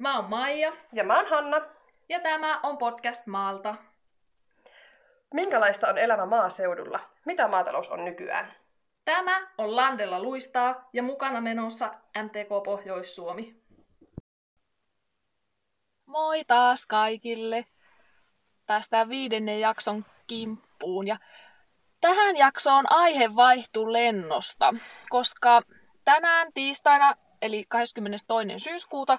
Mä oon Maija Ja mä oon Hanna. ja tämä on podcast Maalta. Minkälaista on elämä maaseudulla? Mitä maatalous on nykyään? Tämä on Landella luistaa ja mukana menossa MTK Pohjois-Suomi. Moi taas kaikille. Päästään viidennen jakson kimppuun ja tähän jaksoon aihe vaihtuu lennosta, koska tänään tiistaina eli 22. syyskuuta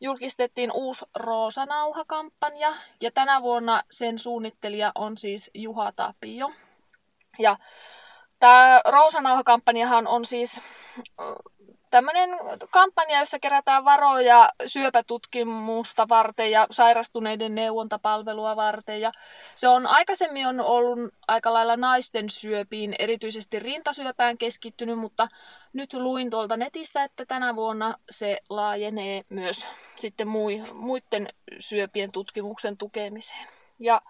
julkistettiin uusi Roosanauha-kampanja ja tänä vuonna sen suunnittelija on siis Juha Tapio. Ja tämä Roosanauha-kampanjahan on siis tämmöinen kampanja, jossa kerätään varoja syöpätutkimusta varten ja sairastuneiden neuvontapalvelua varten. Ja se on aikaisemmin on ollut aika lailla naisten syöpiin, erityisesti rintasyöpään keskittynyt, mutta nyt luin tuolta netistä, että tänä vuonna se laajenee myös sitten muiden syöpien tutkimuksen tukemiseen. Ja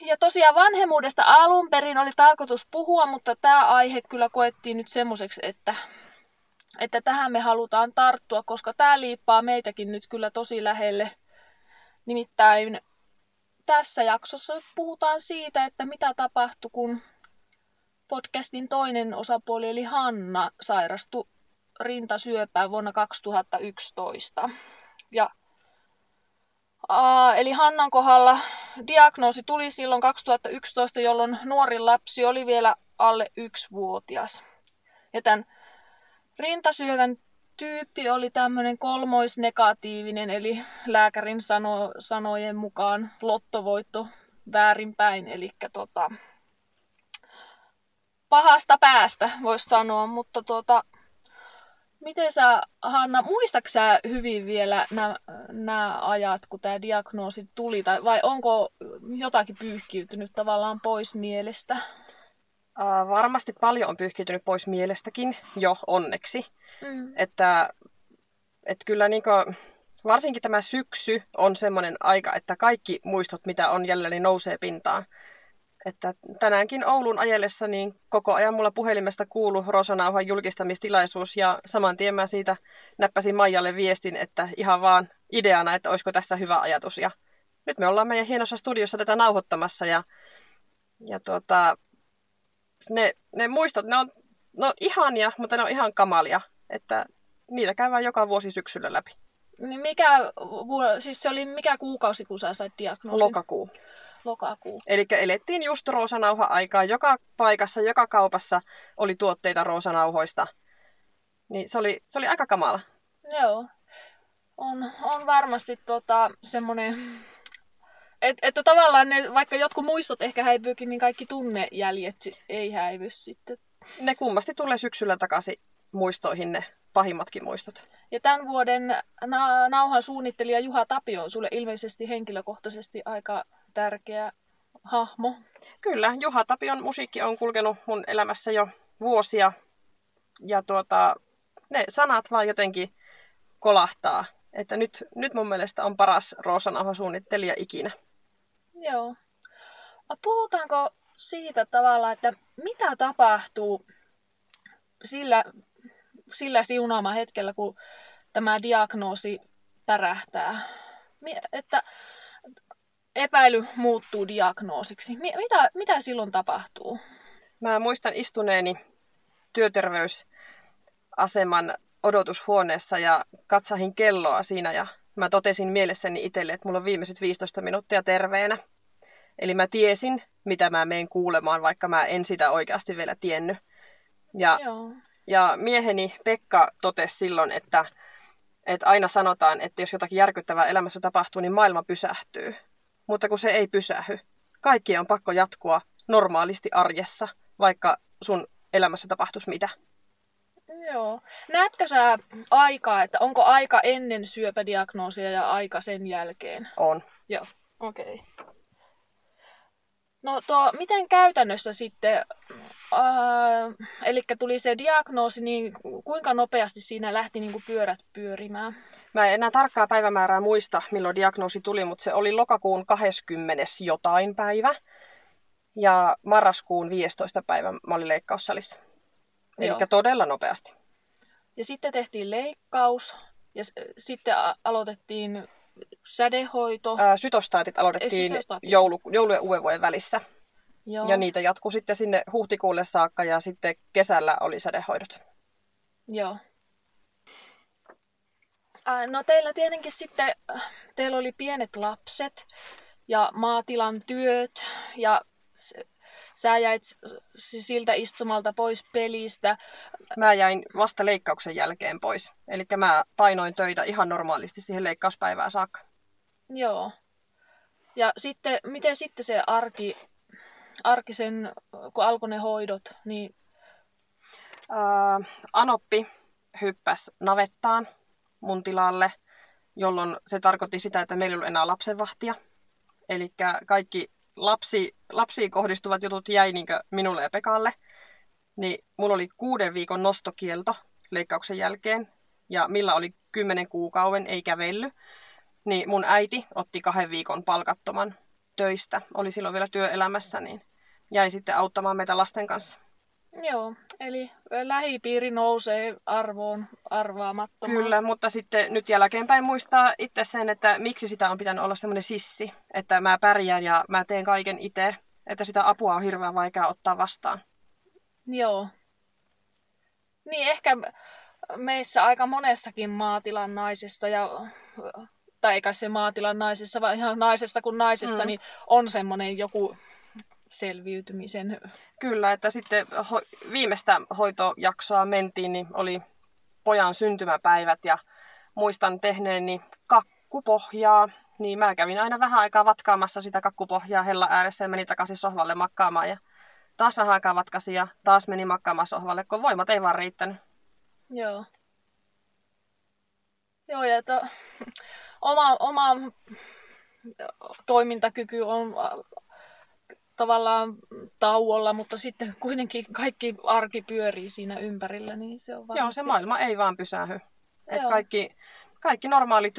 ja tosiaan vanhemmuudesta alun perin oli tarkoitus puhua, mutta tämä aihe kyllä koettiin nyt semmoiseksi, että, että tähän me halutaan tarttua, koska tämä liippaa meitäkin nyt kyllä tosi lähelle. Nimittäin tässä jaksossa puhutaan siitä, että mitä tapahtui, kun podcastin toinen osapuoli eli Hanna sairastui rintasyöpään vuonna 2011. Ja eli Hannan kohdalla diagnoosi tuli silloin 2011, jolloin nuori lapsi oli vielä alle yksivuotias. Ja tämän rintasyövän tyyppi oli tämmöinen kolmoisnegatiivinen, eli lääkärin sano, sanojen mukaan lottovoitto väärinpäin, eli tota, pahasta päästä voisi sanoa, mutta tota, Miten sä, Hanna, muistaksä hyvin vielä nämä ajat, kun tämä diagnoosi tuli, tai, vai onko jotakin pyyhkiytynyt tavallaan pois mielestä? Uh, varmasti paljon on pyyhkiytynyt pois mielestäkin, jo onneksi. Mm. Että, että kyllä niin kuin, varsinkin tämä syksy on semmoinen aika, että kaikki muistot, mitä on jäljellä, niin nousee pintaan. Että tänäänkin Oulun ajellessa niin koko ajan mulla puhelimesta kuulu Rosanauhan julkistamistilaisuus ja saman tien mä siitä näppäsin Maijalle viestin, että ihan vaan ideana, että olisiko tässä hyvä ajatus. Ja nyt me ollaan meidän hienossa studiossa tätä nauhoittamassa ja, ja tuota, ne, ne muistot, ne on, ne on ihania, mutta ne on ihan kamalia, että niitä käydään joka vuosi syksyllä läpi. Niin mikä, siis se oli mikä kuukausi, kun sä sait diagnoosin? Lokakuu lokakuu. Eli elettiin just roosanauha-aikaa. Joka paikassa, joka kaupassa oli tuotteita roosanauhoista. Niin se oli, se oli aika kamala. Joo. On, on varmasti tota, semmoinen... Et, että tavallaan ne, vaikka jotkut muistot ehkä häipyykin, niin kaikki tunnejäljet ei häivy sitten. Ne kummasti tulee syksyllä takaisin muistoihin ne pahimmatkin muistot. Ja tämän vuoden na- nauhan suunnittelija Juha Tapio on sulle ilmeisesti henkilökohtaisesti aika tärkeä hahmo. Kyllä, Juha Tapion musiikki on kulkenut mun elämässä jo vuosia. Ja tuota, ne sanat vaan jotenkin kolahtaa. Että nyt, nyt mun mielestä on paras Roosanauha-suunnittelija ikinä. Joo. Puhutaanko siitä tavalla, että mitä tapahtuu sillä, sillä siunaama hetkellä, kun tämä diagnoosi pärähtää? Että epäily muuttuu diagnoosiksi. Mitä, mitä silloin tapahtuu? Mä muistan istuneeni työterveysaseman odotushuoneessa ja katsahin kelloa siinä ja mä totesin mielessäni itselle, että mulla on viimeiset 15 minuuttia terveenä. Eli mä tiesin, mitä mä menen kuulemaan, vaikka mä en sitä oikeasti vielä tiennyt. Ja, ja mieheni Pekka totesi silloin, että, että aina sanotaan, että jos jotakin järkyttävää elämässä tapahtuu, niin maailma pysähtyy mutta kun se ei pysähy. Kaikki on pakko jatkua normaalisti arjessa, vaikka sun elämässä tapahtuisi mitä. Joo. Näetkö sä aikaa, että onko aika ennen syöpädiagnoosia ja aika sen jälkeen? On. Joo, okei. Okay. No tuo, miten käytännössä sitten, äh, eli tuli se diagnoosi, niin kuinka nopeasti siinä lähti niin kuin pyörät pyörimään? Mä en enää tarkkaa päivämäärää muista, milloin diagnoosi tuli, mutta se oli lokakuun 20. jotain päivä. Ja marraskuun 15. päivä mä olin leikkaussalissa. Eli todella nopeasti. Ja sitten tehtiin leikkaus. Ja s- sitten a- aloitettiin sädehoito. Ää, sytostaatit aloitettiin Sytostaatit. joulu, joulu ja uuden vuoden välissä. Joo. Ja niitä jatkuu sitten sinne huhtikuulle saakka ja sitten kesällä oli sädehoidot. Joo. Ää, No teillä tietenkin sitten, äh, teillä oli pienet lapset ja maatilan työt ja sä jäit siltä istumalta pois pelistä. Mä jäin vasta leikkauksen jälkeen pois. Eli mä painoin töitä ihan normaalisti siihen leikkauspäivään saakka. Joo. Ja sitten, miten sitten se arki, arkisen, kun alkoi ne hoidot, niin Ää, Anoppi hyppäsi navettaan mun tilalle, jolloin se tarkoitti sitä, että meillä ei ollut enää lapsenvahtia. Eli kaikki lapsi, lapsiin kohdistuvat jutut jäi niin minulle ja Pekalle. Niin mulla oli kuuden viikon nostokielto leikkauksen jälkeen, ja Milla oli kymmenen kuukauden, ei kävellyt. Niin mun äiti otti kahden viikon palkattoman töistä, oli silloin vielä työelämässä, niin jäi sitten auttamaan meitä lasten kanssa. Joo, eli lähipiiri nousee arvoon arvaamattomaan. Kyllä, mutta sitten nyt jälkeenpäin muistaa itse sen, että miksi sitä on pitänyt olla semmoinen sissi, että mä pärjään ja mä teen kaiken itse, että sitä apua on hirveän vaikea ottaa vastaan. Joo. Niin ehkä meissä aika monessakin maatilan naisessa ja tai eikä se maatilan naisessa, vaan ihan naisesta kuin naisessa, Mm. niin on semmoinen joku selviytymisen... Kyllä, että sitten ho- viimeistä hoitojaksoa mentiin, niin oli pojan syntymäpäivät ja muistan tehneeni kakkupohjaa, niin mä kävin aina vähän aikaa vatkaamassa sitä kakkupohjaa hella ääressä ja menin takaisin sohvalle makkaamaan ja taas vähän aikaa vatkasin ja taas meni makkaamaan sohvalle, kun voimat ei vaan riittänyt. Joo. Joo, ja to, oma, oma toimintakyky on tavallaan tauolla, mutta sitten kuitenkin kaikki arki pyörii siinä ympärillä, niin se on varmasti... Joo, se maailma ei vaan pysähy. Et kaikki, kaikki normaalit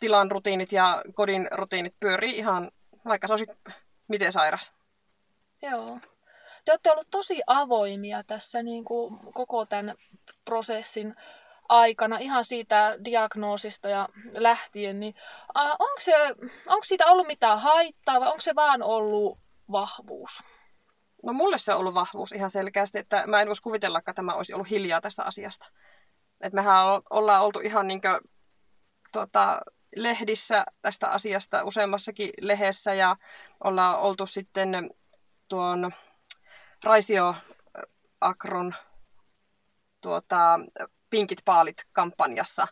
tilan rutiinit ja kodin rutiinit pyörii ihan, vaikka se olisi miten sairas. Joo. Te olette ollut tosi avoimia tässä niin kuin koko tämän prosessin aikana, ihan siitä diagnoosista ja lähtien, niin onko, se, onko siitä ollut mitään haittaa vai onko se vaan ollut vahvuus? No mulle se on ollut vahvuus ihan selkeästi, että mä en voisi kuvitellakaan, että tämä olisi ollut hiljaa tästä asiasta. Et mehän ollaan oltu ihan niinkö, tota, lehdissä tästä asiasta useammassakin lehdessä ja ollaan oltu sitten tuon Raisio Akron tuota, Pinkit paalit kampanjassa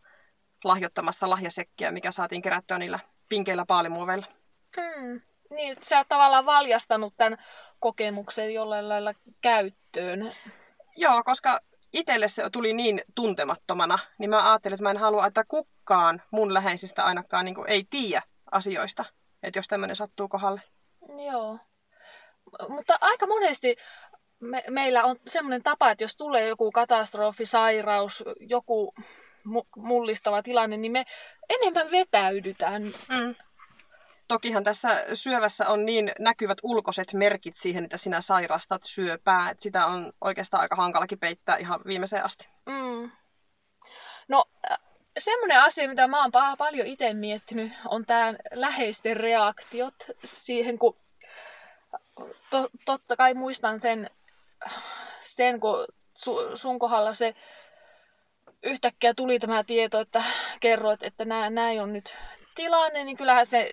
lahjoittamassa lahjasekkiä, mikä saatiin kerättyä niillä pinkeillä paalimuoveilla. Mm. Niin, että sä oot tavallaan valjastanut tämän kokemuksen jollain lailla käyttöön. Joo, koska itselle se tuli niin tuntemattomana, niin mä ajattelin, että mä en halua, että kukaan mun läheisistä ainakaan niin ei tiedä asioista, että jos tämmöinen sattuu kohdalle. Joo. Mutta aika monesti me, meillä on semmoinen tapa, että jos tulee joku katastrofi, sairaus, joku mu- mullistava tilanne, niin me enemmän vetäydytään. Mm. Tokihan tässä syövässä on niin näkyvät ulkoiset merkit siihen, että sinä sairastat syöpää, että sitä on oikeastaan aika hankalakin peittää ihan viimeiseen asti. Mm. No, äh, semmoinen asia, mitä mä oon pa- paljon itse miettinyt, on tämä läheisten reaktiot siihen, kun to- totta kai muistan sen, sen kun su- sun kohdalla se yhtäkkiä tuli tämä tieto, että kerroit, että nä- näin on nyt tilanne, niin kyllähän se,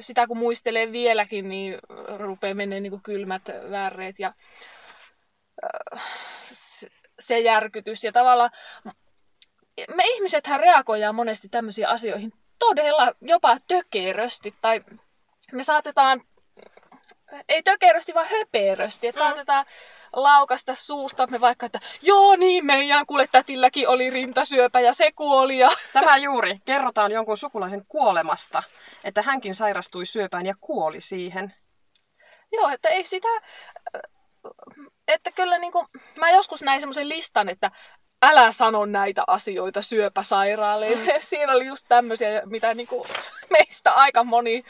sitä kun muistelee vieläkin, niin rupeaa menee niin kylmät väreet ja äh, se järkytys. Ja tavallaan me ihmisethän reagoidaan monesti tämmöisiin asioihin todella jopa tökerösti tai me saatetaan, ei tökerösti vaan höperösti, että Mm. saatetaan laukasta suustamme vaikka, että joo niin, meidän kuule tätilläkin oli rintasyöpä ja se kuoli ja Tämä juuri. Kerrotaan jonkun sukulaisen kuolemasta, että hänkin sairastui syöpään ja kuoli siihen. Joo, että ei sitä... Että kyllä niin kuin, mä joskus näin semmoisen listan, että älä sano näitä asioita syöpäsairaalle. Mm. Siinä oli just tämmöisiä, mitä niin kuin meistä aika moni,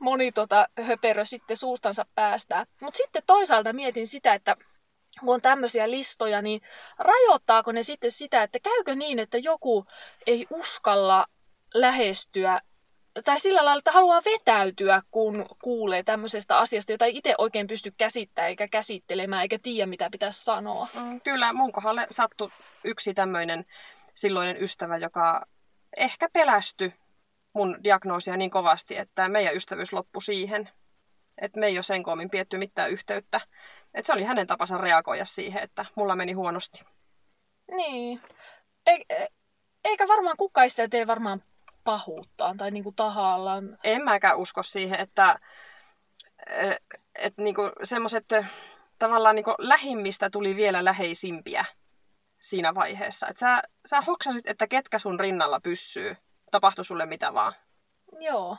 moni tota höperö sitten suustansa päästää. Mutta sitten toisaalta mietin sitä, että kun on tämmöisiä listoja, niin rajoittaako ne sitten sitä, että käykö niin, että joku ei uskalla lähestyä tai sillä lailla, että haluaa vetäytyä, kun kuulee tämmöisestä asiasta, jota ei itse oikein pysty käsittämään eikä käsittelemään, eikä tiedä, mitä pitäisi sanoa. Mm, kyllä, mun kohdalle sattui yksi tämmöinen silloinen ystävä, joka ehkä pelästy mun diagnoosia niin kovasti, että meidän ystävyys loppui siihen. Että me ei ole sen koomin pietty mitään yhteyttä. Että se oli hänen tapansa reagoida siihen, että mulla meni huonosti. Niin. E- eikä varmaan kukaan sitä tee varmaan pahuuttaan tai niinku tahallaan. En mäkään usko siihen, että, että niinku semmoiset tavallaan niinku lähimmistä tuli vielä läheisimpiä siinä vaiheessa. Että sä, sä hoksasit, että ketkä sun rinnalla pyssyy. Tapahtui sulle mitä vaan. Joo.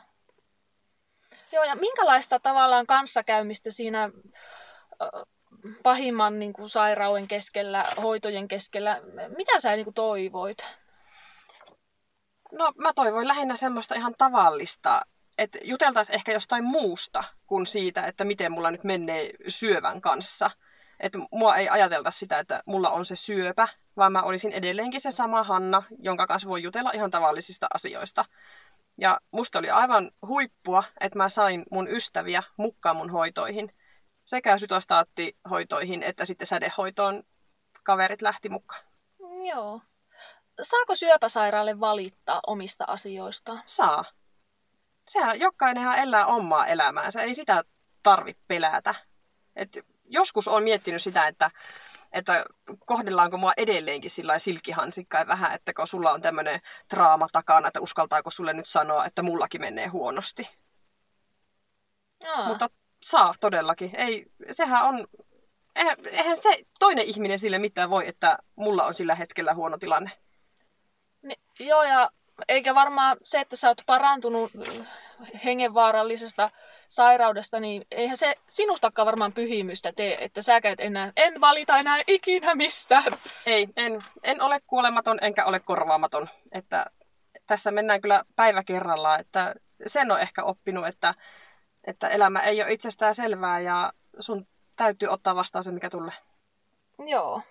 Joo, ja minkälaista tavallaan kanssakäymistä siinä pahimman niin kuin, sairauden keskellä, hoitojen keskellä, mitä sä niin kuin, toivoit? No mä toivoin lähinnä semmoista ihan tavallista, että juteltaisiin ehkä jostain muusta kuin siitä, että miten mulla nyt menee syövän kanssa. Että mua ei ajatelta sitä, että mulla on se syöpä, vaan mä olisin edelleenkin se sama Hanna, jonka kanssa voi jutella ihan tavallisista asioista. Ja musta oli aivan huippua, että mä sain mun ystäviä mukaan mun hoitoihin. Sekä sytostaattihoitoihin että sitten sädehoitoon kaverit lähti mukaan. Joo. Saako syöpäsairaalle valittaa omista asioista? Saa. Sehän jokainenhan elää omaa elämäänsä, ei sitä tarvi pelätä. Et joskus on miettinyt sitä, että, että kohdellaanko mua edelleenkin sillä silkkihansikkain vähän, että kun sulla on tämmöinen draama takana, että uskaltaako sulle nyt sanoa, että mullakin menee huonosti. Jaa. Mutta saa todellakin. Ei, sehän on, eihän se toinen ihminen sille mitään voi, että mulla on sillä hetkellä huono tilanne. Ni, joo, ja eikä varmaan se, että sä oot parantunut hengenvaarallisesta sairaudesta, niin eihän se sinustakaan varmaan pyhimystä tee, että sä käyt enää, en valita enää ikinä mistään. Ei, en, en ole kuolematon enkä ole korvaamaton. Että tässä mennään kyllä päivä kerrallaan, että sen on ehkä oppinut, että, että elämä ei ole itsestään selvää ja sun täytyy ottaa vastaan se, mikä tulee. Joo.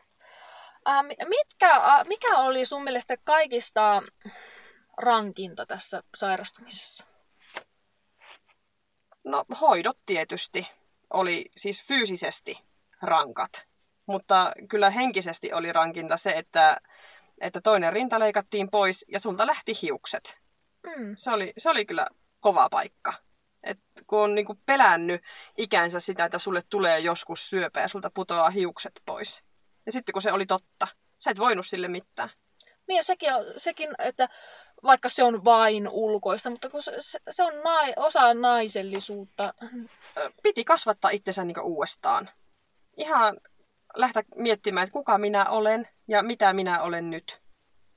Äh, mitkä, äh, mikä oli sun mielestä kaikista rankinta tässä sairastumisessa? No hoidot tietysti oli siis fyysisesti rankat, mutta kyllä henkisesti oli rankinta se, että, että toinen rinta leikattiin pois ja sulta lähti hiukset. Mm. Se, oli, se oli kyllä kova paikka. Et kun on niinku pelännyt ikänsä sitä, että sulle tulee joskus syöpä ja sulta putoaa hiukset pois. Ja sitten kun se oli totta, sä et voinut sille mitään. Niin ja sekin, on, sekin että vaikka se on vain ulkoista, mutta kun se, se on nai, osa naisellisuutta. Piti kasvattaa itsensä niin uudestaan. Ihan lähteä miettimään, että kuka minä olen ja mitä minä olen nyt.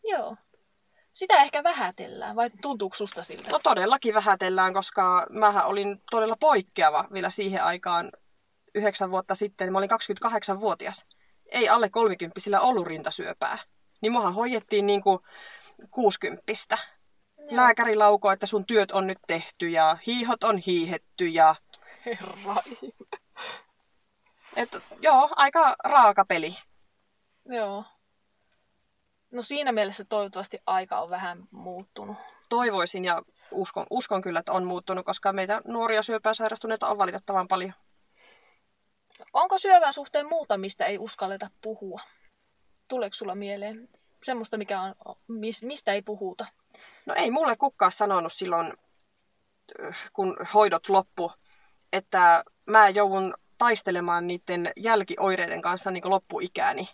Joo. Sitä ehkä vähätellään, vai tuntuuko susta siltä? No todellakin vähätellään, koska mä olin todella poikkeava vielä siihen aikaan yhdeksän vuotta sitten. Mä olin 28-vuotias. Ei alle kolmikymppisillä ollut rintasyöpää. Niin muahan hoidettiin niin kuin kuusikymppistä. Lääkäri laukoo, että sun työt on nyt tehty ja hiihot on hiihetty ja... Herra Et, joo, aika raaka peli. Joo. No siinä mielessä toivottavasti aika on vähän muuttunut. Toivoisin ja uskon, uskon kyllä, että on muuttunut, koska meitä nuoria syöpään sairastuneita on valitettavan paljon. Onko syövän suhteen muuta, mistä ei uskalleta puhua? Tuleeko sulla mieleen semmoista, mikä on, mistä ei puhuta? No ei mulle kukaan sanonut silloin, kun hoidot loppu, että mä joudun taistelemaan niiden jälkioireiden kanssa niin loppuikääni.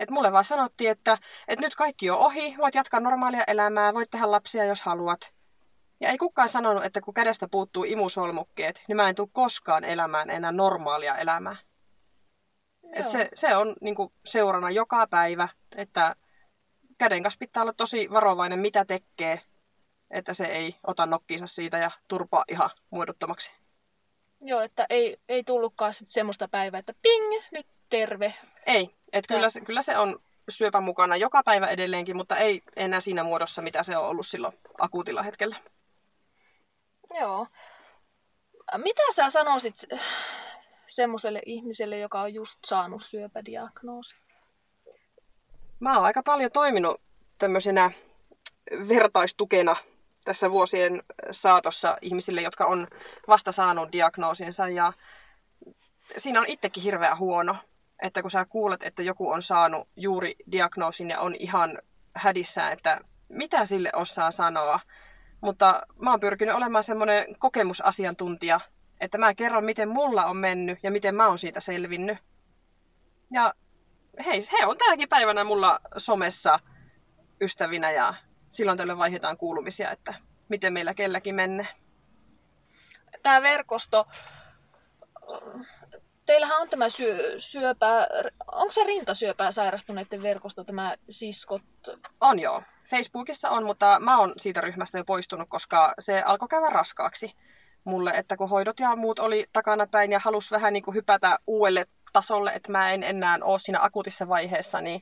Et mulle vaan sanottiin, että, että nyt kaikki on ohi, voit jatkaa normaalia elämää, voit tehdä lapsia jos haluat. Ja ei kukaan sanonut, että kun kädestä puuttuu imusolmukkeet, niin mä en tule koskaan elämään enää normaalia elämää. Et se, se on niin kuin, seurana joka päivä, että käden kanssa pitää olla tosi varovainen, mitä tekee, että se ei ota nokkiinsa siitä ja turpaa ihan muodottomaksi. Joo, että ei, ei tullutkaan sit semmoista päivää, että ping, nyt terve. Ei, että kyllä, se, kyllä se on syöpä mukana joka päivä edelleenkin, mutta ei enää siinä muodossa, mitä se on ollut silloin akuutilla hetkellä. Joo. Mitä sä sanoisit semmoiselle ihmiselle, joka on just saanut syöpädiagnoosi? Mä oon aika paljon toiminut tämmöisenä vertaistukena tässä vuosien saatossa ihmisille, jotka on vasta saanut diagnoosinsa. Ja siinä on itsekin hirveän huono, että kun sä kuulet, että joku on saanut juuri diagnoosin ja on ihan hädissään, että mitä sille osaa sanoa. Mutta mä oon pyrkinyt olemaan semmoinen kokemusasiantuntija, että mä kerron, miten mulla on mennyt ja miten mä oon siitä selvinnyt. Ja hei, he on tänäkin päivänä mulla somessa ystävinä ja silloin tällöin vaihdetaan kuulumisia, että miten meillä kelläkin menee. Tämä verkosto, teillähän on tämä syö, syöpä, onko se rintasyöpää sairastuneiden verkosto, tämä siskot? On joo. Facebookissa on, mutta mä oon siitä ryhmästä jo poistunut, koska se alkoi käydä raskaaksi mulle, että kun hoidot ja muut oli takana päin ja halus vähän niin kuin hypätä uudelle tasolle, että mä en enää ole siinä akuutissa vaiheessa, niin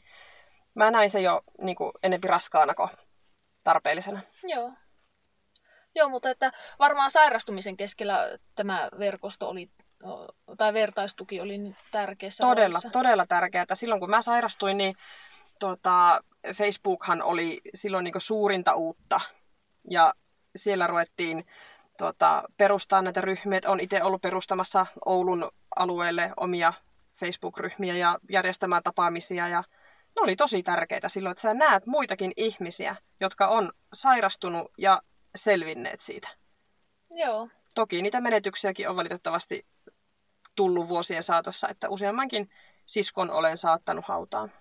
mä näin se jo niin kuin enempi raskaana kuin tarpeellisena. Joo. Joo, mutta että varmaan sairastumisen keskellä tämä verkosto oli, tai vertaistuki oli tärkeässä Todella, roolissa. todella tärkeää. Silloin kun mä sairastuin, niin tuota, Facebookhan oli silloin niin suurinta uutta. Ja siellä ruvettiin tuota, perustaa näitä ryhmiä. Olen itse ollut perustamassa Oulun alueelle omia Facebook-ryhmiä ja järjestämään tapaamisia. Ja ne oli tosi tärkeitä silloin, että sä näet muitakin ihmisiä, jotka on sairastunut ja selvinneet siitä. Joo. Toki niitä menetyksiäkin on valitettavasti tullut vuosien saatossa, että useammankin siskon olen saattanut hautaan.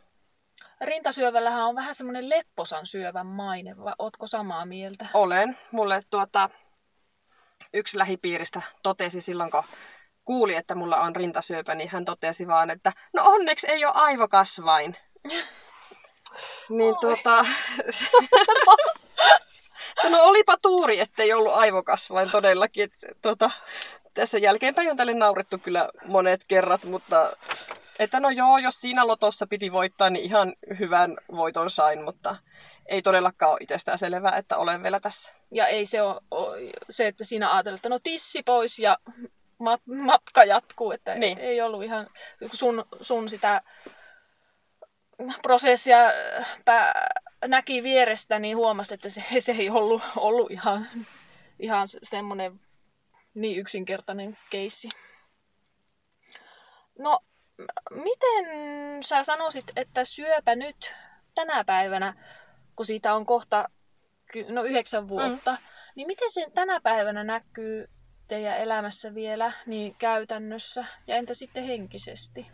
Rintasyövällähän on vähän semmoinen lepposan syövän maine, vai ootko samaa mieltä? Olen. Mulle tuota, yksi lähipiiristä totesi silloin, kun kuuli, että mulla on rintasyöpä, niin hän totesi vaan, että no onneksi ei ole aivokasvain. niin Oi. tuota... no olipa tuuri, ettei ollut aivokasvain todellakin. Että, tuota, tässä jälkeenpäin on tälle naurettu kyllä monet kerrat, mutta että no joo, jos siinä lotossa piti voittaa, niin ihan hyvän voiton sain, mutta ei todellakaan ole itsestään selvää, että olen vielä tässä. Ja ei se ole, se, että siinä ajatellaan, että no tissi pois ja mat, matka jatkuu, että niin. ei, ei ollut ihan sun, sun sitä prosessia pää, näki vierestä, niin huomasi, että se, se ei ollut, ollut ihan, ihan semmoinen niin yksinkertainen keissi. No, miten sä sanoisit, että syöpä nyt tänä päivänä, kun siitä on kohta no yhdeksän vuotta, mm. niin miten se tänä päivänä näkyy teidän elämässä vielä niin käytännössä ja entä sitten henkisesti?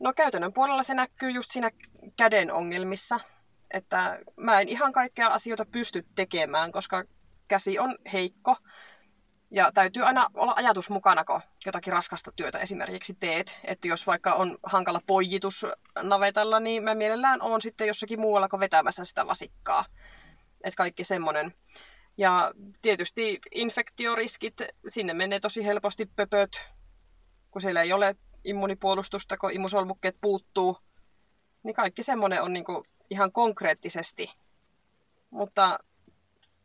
No käytännön puolella se näkyy just siinä käden ongelmissa, että mä en ihan kaikkea asioita pysty tekemään, koska käsi on heikko. Ja täytyy aina olla ajatus mukana, kun jotakin raskasta työtä esimerkiksi teet. Että jos vaikka on hankala poijitus navetalla, niin mä mielellään on sitten jossakin muualla kuin vetämässä sitä vasikkaa. Että kaikki semmoinen. Ja tietysti infektioriskit, sinne menee tosi helposti pöpöt, kun siellä ei ole immunipuolustusta, kun imusolmukkeet puuttuu. Niin kaikki semmoinen on niinku ihan konkreettisesti. Mutta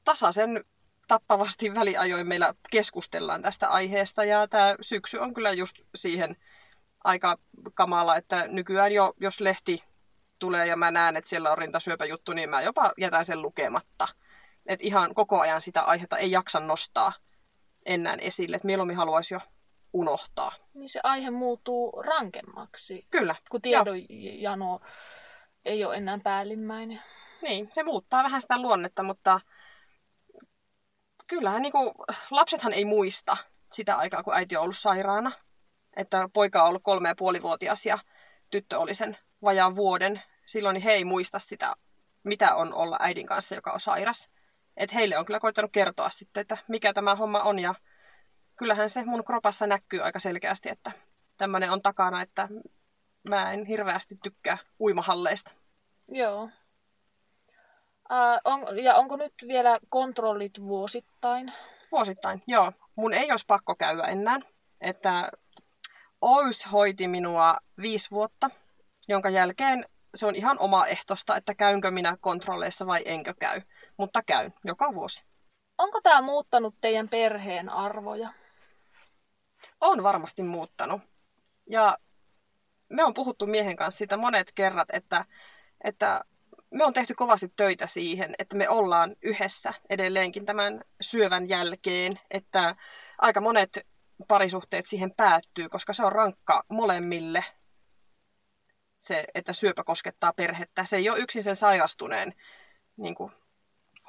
tasaisen tappavasti väliajoin meillä keskustellaan tästä aiheesta ja tämä syksy on kyllä just siihen aika kamala, että nykyään jo, jos lehti tulee ja mä näen, että siellä on rintasyöpäjuttu, niin mä jopa jätän sen lukematta. Et ihan koko ajan sitä aihetta ei jaksa nostaa enää esille, että mieluummin haluaisi jo unohtaa. Niin se aihe muuttuu rankemmaksi. Kyllä. Kun tiedonjano ei ole enää päällimmäinen. Niin, se muuttaa vähän sitä luonnetta, mutta kyllähän niin kuin, lapsethan ei muista sitä aikaa, kun äiti on ollut sairaana. Että poika on ollut kolme ja puolivuotias ja tyttö oli sen vajaan vuoden. Silloin he ei muista sitä, mitä on olla äidin kanssa, joka on sairas. Et heille on kyllä koittanut kertoa sitten, että mikä tämä homma on. Ja kyllähän se mun kropassa näkyy aika selkeästi, että tämmöinen on takana, että mä en hirveästi tykkää uimahalleista. Joo. Äh, on, ja onko nyt vielä kontrollit vuosittain? Vuosittain, joo. Mun ei olisi pakko käydä enää. Että OYS hoiti minua viisi vuotta, jonka jälkeen se on ihan oma ehtosta, että käynkö minä kontrolleissa vai enkö käy. Mutta käyn joka vuosi. Onko tämä muuttanut teidän perheen arvoja? On varmasti muuttanut. Ja me on puhuttu miehen kanssa siitä monet kerrat, että, että me on tehty kovasti töitä siihen, että me ollaan yhdessä edelleenkin tämän syövän jälkeen, että aika monet parisuhteet siihen päättyy, koska se on rankka molemmille se, että syöpä koskettaa perhettä. Se ei ole yksin sen sairastuneen niin kuin,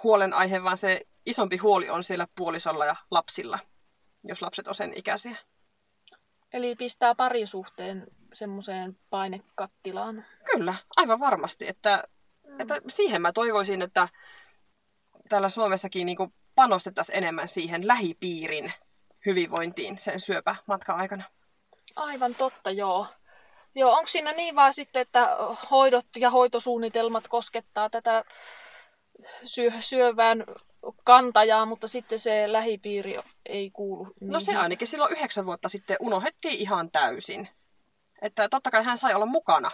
huolenaihe, vaan se isompi huoli on siellä puolisolla ja lapsilla, jos lapset on sen ikäisiä. Eli pistää parisuhteen semmoiseen painekattilaan. Kyllä, aivan varmasti. Että, mm. että siihen mä toivoisin, että täällä Suomessakin niin panostettaisiin enemmän siihen lähipiirin hyvinvointiin sen syöpämatka-aikana. Aivan totta, joo. Joo, onko siinä niin vaan sitten, että hoidot ja hoitosuunnitelmat koskettaa tätä syö, syövään kantajaa, mutta sitten se lähipiiri ei kuulu. Niihin. No se ainakin silloin yhdeksän vuotta sitten unohdettiin ihan täysin. Että totta kai hän sai olla mukana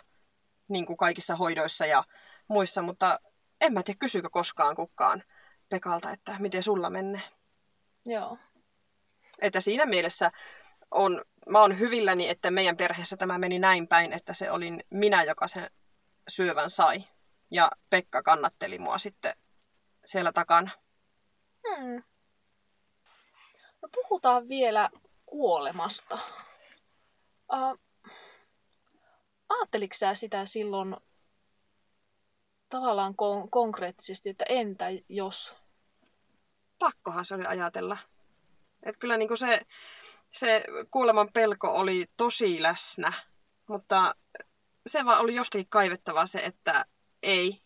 niin kuin kaikissa hoidoissa ja muissa, mutta en mä tiedä, kysyykö koskaan kukaan Pekalta, että miten sulla menee. Joo. Että siinä mielessä on, mä oon hyvilläni, että meidän perheessä tämä meni näin päin, että se olin minä, joka sen syövän sai. Ja Pekka kannatteli mua sitten siellä takana. Hmm. No puhutaan vielä kuolemasta. Uh, Aatteliko sä sitä silloin tavallaan kon- konkreettisesti, että entä jos? Pakkohan se oli ajatella. Et kyllä niin se, se kuoleman pelko oli tosi läsnä, mutta se vaan oli jostakin kaivettava se, että ei,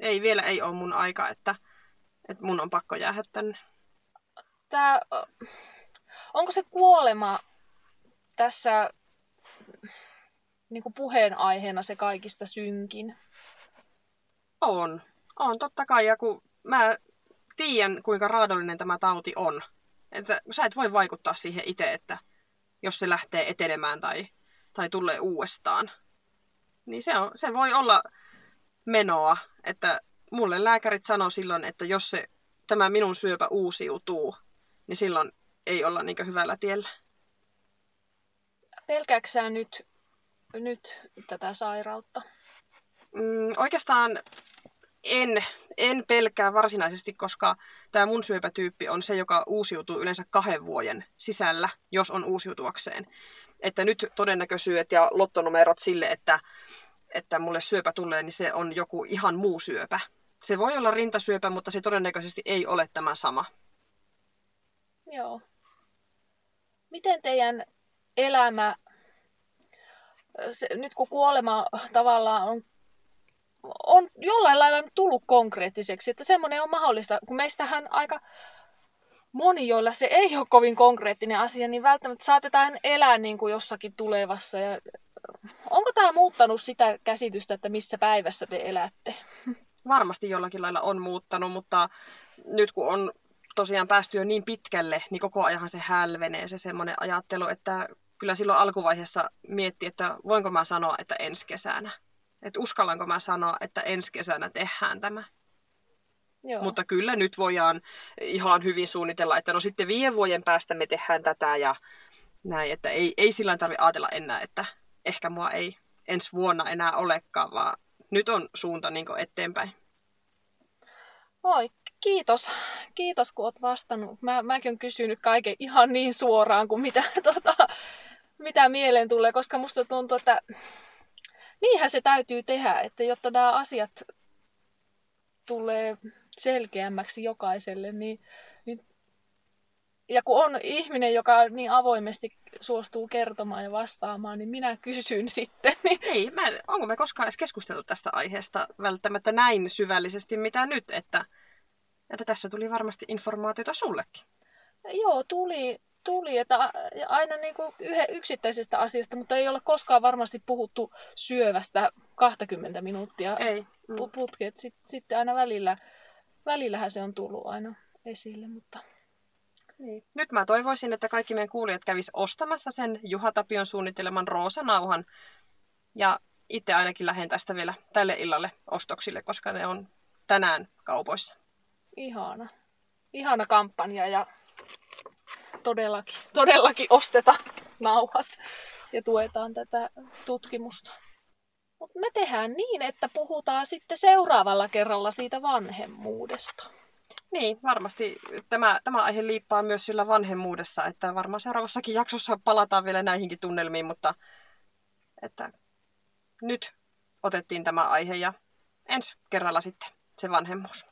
ei vielä ei ole mun aika, että, että mun on pakko jäädä tänne. Tää, onko se kuolema tässä niin kuin puheenaiheena se kaikista synkin? On. On, totta kai. Ja kun mä tiedän, kuinka raadollinen tämä tauti on, että sä et voi vaikuttaa siihen itse, että jos se lähtee etenemään tai, tai tulee uudestaan, niin se, on, se voi olla menoa. Että mulle lääkärit sanoi silloin, että jos se, tämä minun syöpä uusiutuu, niin silloin ei olla niin hyvällä tiellä. Pelkääksää nyt, nyt tätä sairautta? Mm, oikeastaan en, en pelkää varsinaisesti, koska tämä mun syöpätyyppi on se, joka uusiutuu yleensä kahden vuoden sisällä, jos on uusiutuakseen. Että nyt todennäköisyydet ja lottonumerot sille, että, että mulle syöpä tulee, niin se on joku ihan muu syöpä. Se voi olla rintasyöpä, mutta se todennäköisesti ei ole tämä sama. Joo. Miten teidän elämä, se, nyt kun kuolema tavallaan on on jollain lailla tullut konkreettiseksi, että semmoinen on mahdollista, kun meistähän aika moni, joilla se ei ole kovin konkreettinen asia, niin välttämättä saatetaan elää niin kuin jossakin tulevassa. Ja onko tämä muuttanut sitä käsitystä, että missä päivässä te elätte? Varmasti jollakin lailla on muuttanut, mutta nyt kun on tosiaan päästy jo niin pitkälle, niin koko ajan se hälvenee se semmoinen ajattelu, että kyllä silloin alkuvaiheessa mietti, että voinko mä sanoa, että ensi kesänä että uskallanko mä sanoa, että ensi kesänä tehdään tämä. Joo. Mutta kyllä nyt voidaan ihan hyvin suunnitella, että no sitten viiden vuoden päästä me tehdään tätä ja näin, että ei, ei sillä tarvitse ajatella enää, että ehkä mua ei ensi vuonna enää olekaan, vaan nyt on suunta niin eteenpäin. Oi, kiitos. Kiitos, kun olet vastannut. Mä, mäkin olen kysynyt kaiken ihan niin suoraan kuin mitä, tota, mitä mieleen tulee, koska musta tuntuu, että niinhän se täytyy tehdä, että jotta nämä asiat tulee selkeämmäksi jokaiselle, niin, niin ja kun on ihminen, joka niin avoimesti suostuu kertomaan ja vastaamaan, niin minä kysyn sitten. Niin... Ei, mä en, onko me koskaan edes keskusteltu tästä aiheesta välttämättä näin syvällisesti, mitä nyt, että, että tässä tuli varmasti informaatiota sullekin. Joo, tuli, tuli, että aina niin kuin yhden yksittäisestä asiasta, mutta ei ole koskaan varmasti puhuttu syövästä 20 minuuttia ei. Mm. putket. Sitten, sitten aina välillä, välillähän se on tullut aina esille, mutta... Niin. Nyt mä toivoisin, että kaikki meidän kuulijat kävis ostamassa sen Juha Tapion suunnitteleman roosanauhan. Ja itse ainakin lähden tästä vielä tälle illalle ostoksille, koska ne on tänään kaupoissa. Ihana. Ihana kampanja ja todellakin, todellakin osteta nauhat. ja tuetaan tätä tutkimusta. Mutta me tehdään niin, että puhutaan sitten seuraavalla kerralla siitä vanhemmuudesta. Niin, varmasti tämä, tämä aihe liippaa myös sillä vanhemmuudessa, että varmaan seuraavassakin jaksossa palataan vielä näihinkin tunnelmiin, mutta että nyt otettiin tämä aihe ja ensi kerralla sitten se vanhemmuus.